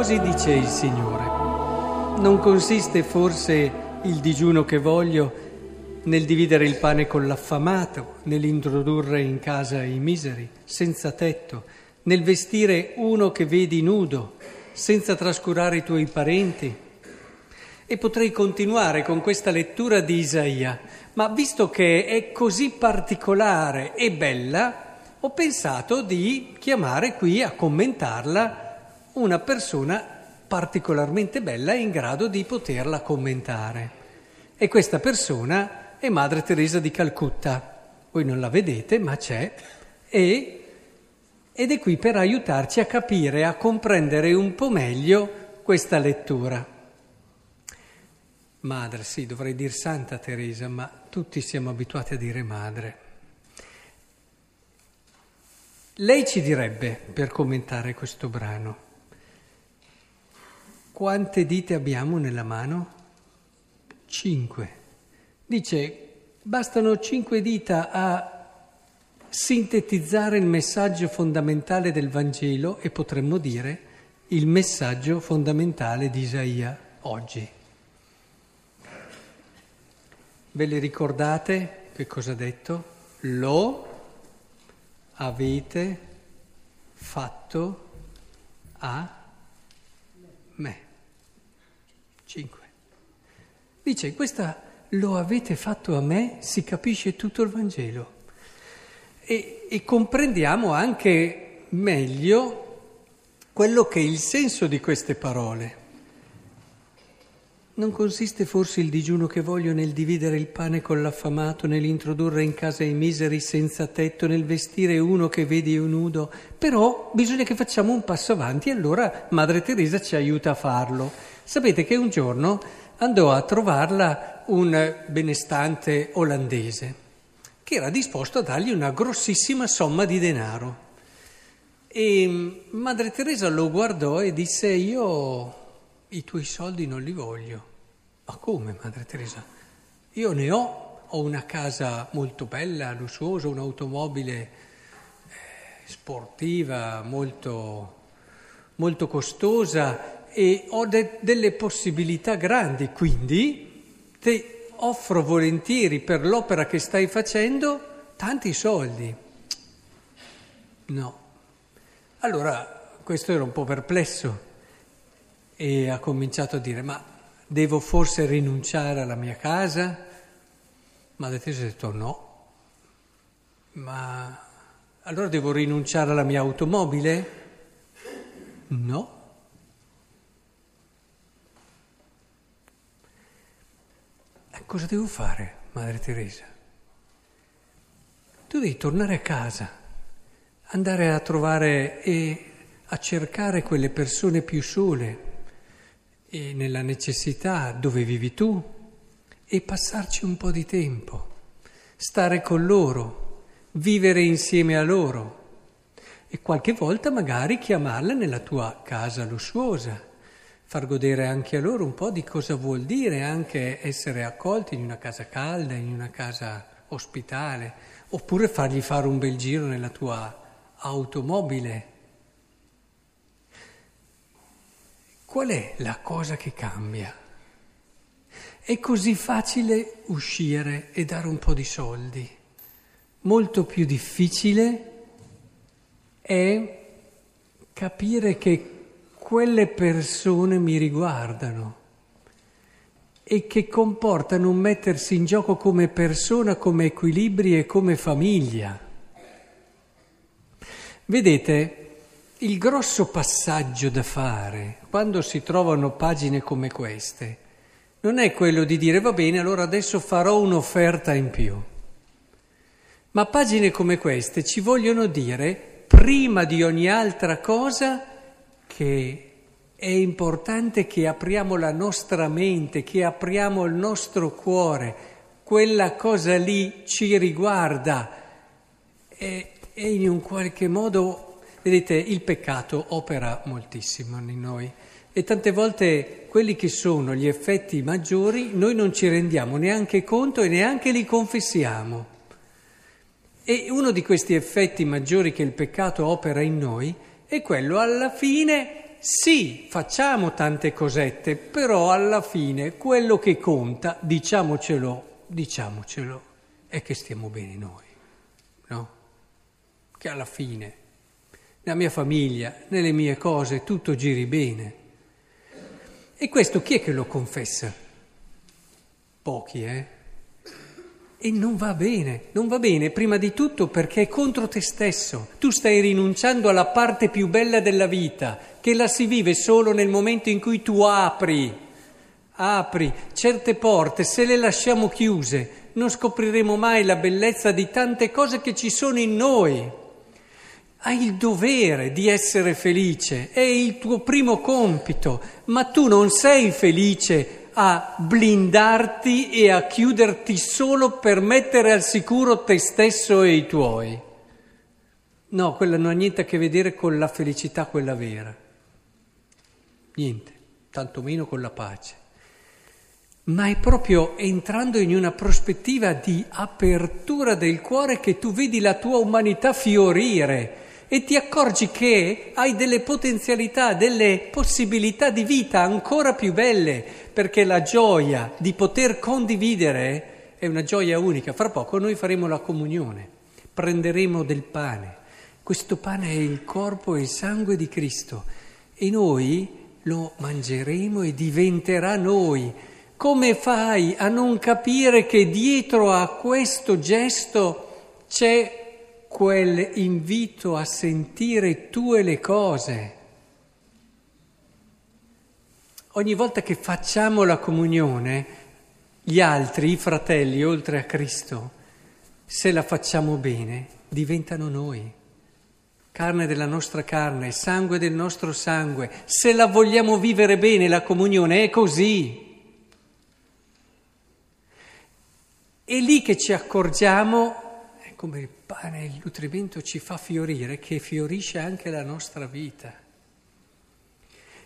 così dice il Signore. Non consiste forse il digiuno che voglio nel dividere il pane con l'affamato, nell'introdurre in casa i miseri, senza tetto, nel vestire uno che vedi nudo, senza trascurare i tuoi parenti. E potrei continuare con questa lettura di Isaia, ma visto che è così particolare e bella, ho pensato di chiamare qui a commentarla una persona particolarmente bella e in grado di poterla commentare. E questa persona è Madre Teresa di Calcutta. Voi non la vedete, ma c'è. E, ed è qui per aiutarci a capire, a comprendere un po' meglio questa lettura. Madre, sì, dovrei dire Santa Teresa, ma tutti siamo abituati a dire madre. Lei ci direbbe, per commentare questo brano, quante dita abbiamo nella mano? Cinque. Dice, bastano cinque dita a sintetizzare il messaggio fondamentale del Vangelo e potremmo dire il messaggio fondamentale di Isaia oggi. Ve le ricordate che cosa ha detto? Lo avete fatto a me. Cinque. Dice, questa lo avete fatto a me, si capisce tutto il Vangelo. E, e comprendiamo anche meglio quello che è il senso di queste parole. Non consiste forse il digiuno che voglio nel dividere il pane con l'affamato, nell'introdurre in casa i miseri senza tetto, nel vestire uno che vedi nudo? Però bisogna che facciamo un passo avanti e allora Madre Teresa ci aiuta a farlo. Sapete che un giorno andò a trovarla un benestante olandese che era disposto a dargli una grossissima somma di denaro. E mm, Madre Teresa lo guardò e disse io i tuoi soldi non li voglio. Ma come, Madre Teresa? Io ne ho, ho una casa molto bella, lussuosa, un'automobile eh, sportiva molto, molto costosa e ho de- delle possibilità grandi, quindi ti offro volentieri per l'opera che stai facendo tanti soldi. No. Allora questo era un po' perplesso e ha cominciato a dire ma devo forse rinunciare alla mia casa? Ma ha detto no. Ma allora devo rinunciare alla mia automobile? No. Cosa devo fare, Madre Teresa? Tu devi tornare a casa, andare a trovare e a cercare quelle persone più sole e nella necessità dove vivi tu e passarci un po' di tempo, stare con loro, vivere insieme a loro e qualche volta magari chiamarle nella tua casa lussuosa far godere anche a loro un po' di cosa vuol dire anche essere accolti in una casa calda, in una casa ospitale, oppure fargli fare un bel giro nella tua automobile. Qual è la cosa che cambia? È così facile uscire e dare un po' di soldi. Molto più difficile è capire che quelle persone mi riguardano e che comportano un mettersi in gioco come persona, come equilibri e come famiglia. Vedete, il grosso passaggio da fare quando si trovano pagine come queste non è quello di dire va bene, allora adesso farò un'offerta in più. Ma pagine come queste ci vogliono dire, prima di ogni altra cosa, che è importante che apriamo la nostra mente, che apriamo il nostro cuore, quella cosa lì ci riguarda. E, e in un qualche modo, vedete, il peccato opera moltissimo in noi. E tante volte quelli che sono gli effetti maggiori noi non ci rendiamo neanche conto e neanche li confessiamo. E uno di questi effetti maggiori che il peccato opera in noi è quello alla fine sì, facciamo tante cosette, però alla fine quello che conta, diciamocelo, diciamocelo, è che stiamo bene noi, no? Che alla fine, nella mia famiglia, nelle mie cose, tutto giri bene. E questo chi è che lo confessa? Pochi, eh? E non va bene, non va bene prima di tutto perché è contro te stesso. Tu stai rinunciando alla parte più bella della vita, che la si vive solo nel momento in cui tu apri, apri certe porte, se le lasciamo chiuse, non scopriremo mai la bellezza di tante cose che ci sono in noi. Hai il dovere di essere felice, è il tuo primo compito, ma tu non sei felice a blindarti e a chiuderti solo per mettere al sicuro te stesso e i tuoi. No, quella non ha niente a che vedere con la felicità, quella vera. Niente, tantomeno con la pace. Ma è proprio entrando in una prospettiva di apertura del cuore che tu vedi la tua umanità fiorire e ti accorgi che hai delle potenzialità, delle possibilità di vita ancora più belle, perché la gioia di poter condividere è una gioia unica. Fra poco noi faremo la comunione, prenderemo del pane. Questo pane è il corpo e il sangue di Cristo e noi lo mangeremo e diventerà noi. Come fai a non capire che dietro a questo gesto c'è quell'invito a sentire tue le cose. Ogni volta che facciamo la comunione, gli altri, i fratelli, oltre a Cristo, se la facciamo bene, diventano noi. Carne della nostra carne, sangue del nostro sangue. Se la vogliamo vivere bene, la comunione è così. È lì che ci accorgiamo come il pane, il nutrimento ci fa fiorire, che fiorisce anche la nostra vita.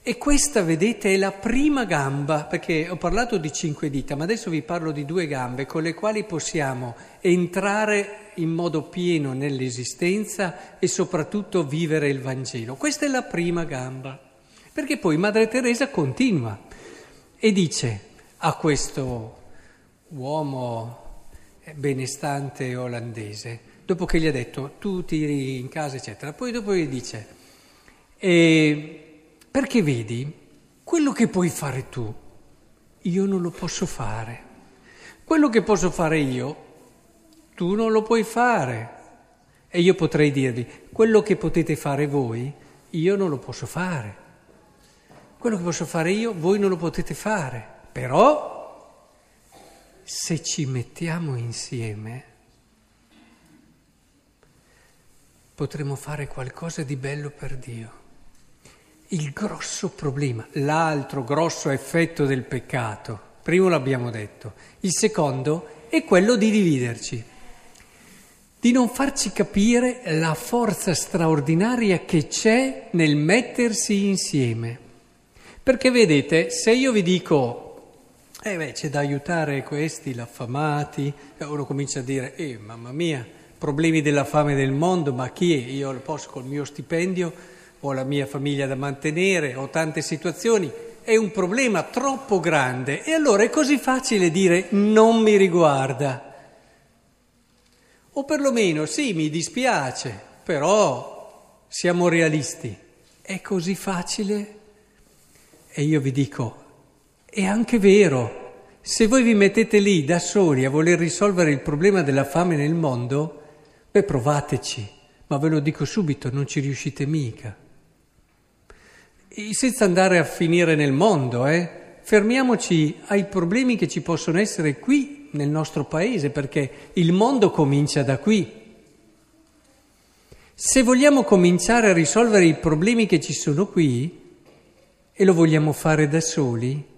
E questa, vedete, è la prima gamba, perché ho parlato di cinque dita, ma adesso vi parlo di due gambe con le quali possiamo entrare in modo pieno nell'esistenza e soprattutto vivere il Vangelo. Questa è la prima gamba, perché poi Madre Teresa continua e dice a questo uomo benestante olandese, dopo che gli ha detto tu tiri in casa, eccetera. Poi dopo gli dice, eh, perché vedi, quello che puoi fare tu, io non lo posso fare. Quello che posso fare io, tu non lo puoi fare. E io potrei dirvi, quello che potete fare voi, io non lo posso fare. Quello che posso fare io, voi non lo potete fare. Però se ci mettiamo insieme, potremo fare qualcosa di bello per Dio. Il grosso problema, l'altro grosso effetto del peccato, primo l'abbiamo detto, il secondo è quello di dividerci, di non farci capire la forza straordinaria che c'è nel mettersi insieme. Perché vedete, se io vi dico eh beh, c'è da aiutare questi, l'affamati, e uno comincia a dire, eh, mamma mia, problemi della fame del mondo, ma chi è? Io posso col mio stipendio, ho la mia famiglia da mantenere, ho tante situazioni, è un problema troppo grande e allora è così facile dire non mi riguarda. O perlomeno sì, mi dispiace, però siamo realisti. È così facile? E io vi dico, è anche vero, se voi vi mettete lì da soli a voler risolvere il problema della fame nel mondo, beh provateci, ma ve lo dico subito, non ci riuscite mica. E senza andare a finire nel mondo, eh? fermiamoci ai problemi che ci possono essere qui nel nostro paese, perché il mondo comincia da qui. Se vogliamo cominciare a risolvere i problemi che ci sono qui, e lo vogliamo fare da soli,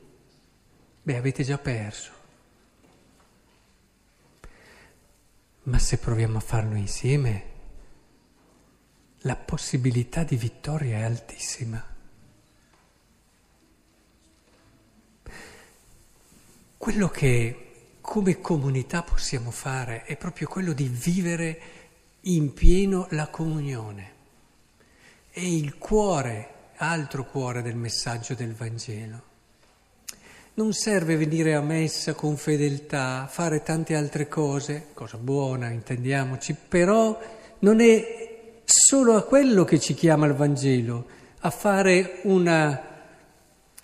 beh avete già perso. Ma se proviamo a farlo insieme, la possibilità di vittoria è altissima. Quello che come comunità possiamo fare è proprio quello di vivere in pieno la comunione. È il cuore altro cuore del messaggio del Vangelo. Non serve venire a messa con fedeltà, fare tante altre cose, cosa buona, intendiamoci, però non è solo a quello che ci chiama il Vangelo, a fare una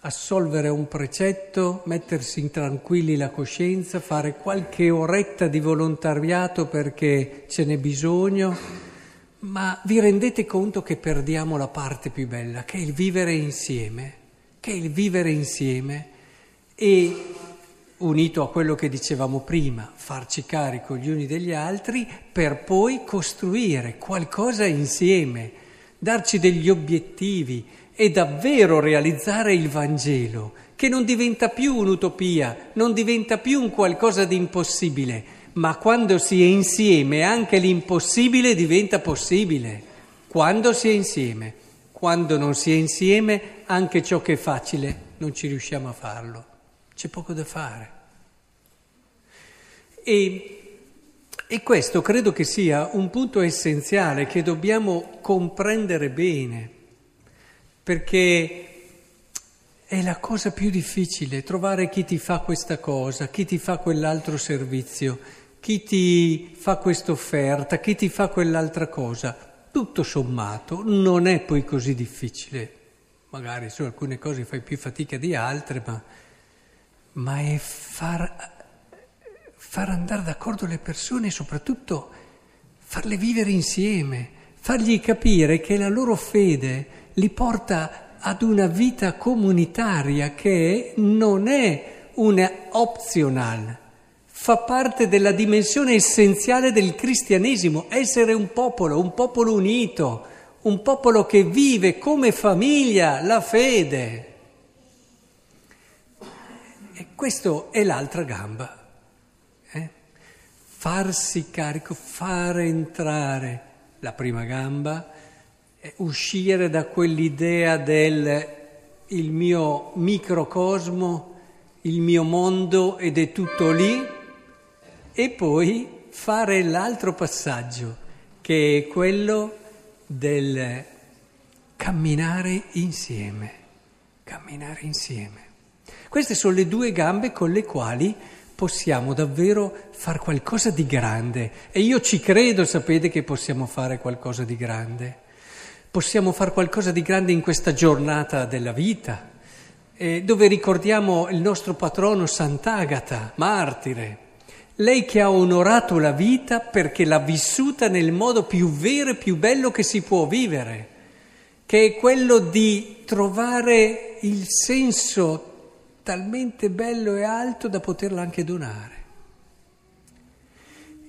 assolvere un precetto, mettersi in tranquilli la coscienza, fare qualche oretta di volontariato perché ce n'è bisogno, ma vi rendete conto che perdiamo la parte più bella, che è il vivere insieme, che è il vivere insieme e unito a quello che dicevamo prima, farci carico gli uni degli altri per poi costruire qualcosa insieme, darci degli obiettivi e davvero realizzare il Vangelo, che non diventa più un'utopia, non diventa più un qualcosa di impossibile, ma quando si è insieme anche l'impossibile diventa possibile. Quando si è insieme, quando non si è insieme anche ciò che è facile non ci riusciamo a farlo, c'è poco da fare. E, e questo credo che sia un punto essenziale che dobbiamo comprendere bene perché è la cosa più difficile, trovare chi ti fa questa cosa, chi ti fa quell'altro servizio, chi ti fa questa offerta, chi ti fa quell'altra cosa. Tutto sommato non è poi così difficile, magari su alcune cose fai più fatica di altre, ma, ma è far, far andare d'accordo le persone e soprattutto farle vivere insieme, fargli capire che la loro fede li porta ad una vita comunitaria che non è un optional, fa parte della dimensione essenziale del cristianesimo, essere un popolo, un popolo unito, un popolo che vive come famiglia la fede. E questa è l'altra gamba. Eh? Farsi carico, fare entrare la prima gamba uscire da quell'idea del il mio microcosmo, il mio mondo ed è tutto lì e poi fare l'altro passaggio che è quello del camminare insieme, camminare insieme. Queste sono le due gambe con le quali possiamo davvero fare qualcosa di grande e io ci credo, sapete che possiamo fare qualcosa di grande. Possiamo fare qualcosa di grande in questa giornata della vita, eh, dove ricordiamo il nostro patrono Sant'Agata, martire. Lei che ha onorato la vita perché l'ha vissuta nel modo più vero e più bello che si può vivere, che è quello di trovare il senso talmente bello e alto da poterla anche donare.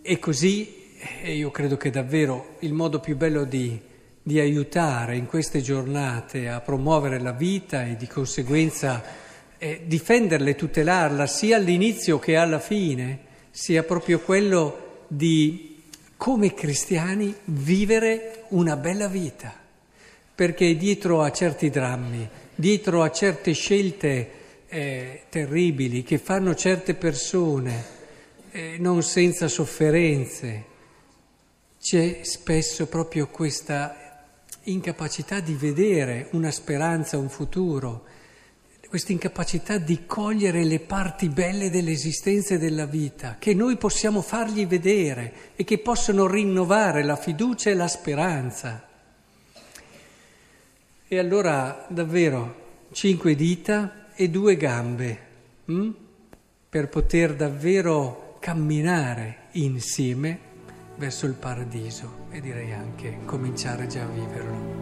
E così eh, io credo che davvero il modo più bello di di aiutare in queste giornate a promuovere la vita e di conseguenza eh, difenderla e tutelarla sia all'inizio che alla fine, sia proprio quello di, come cristiani, vivere una bella vita. Perché dietro a certi drammi, dietro a certe scelte eh, terribili che fanno certe persone, eh, non senza sofferenze, c'è spesso proprio questa incapacità di vedere una speranza, un futuro, questa incapacità di cogliere le parti belle dell'esistenza e della vita, che noi possiamo fargli vedere e che possono rinnovare la fiducia e la speranza. E allora davvero cinque dita e due gambe hm? per poter davvero camminare insieme verso il paradiso e direi anche cominciare già a viverlo.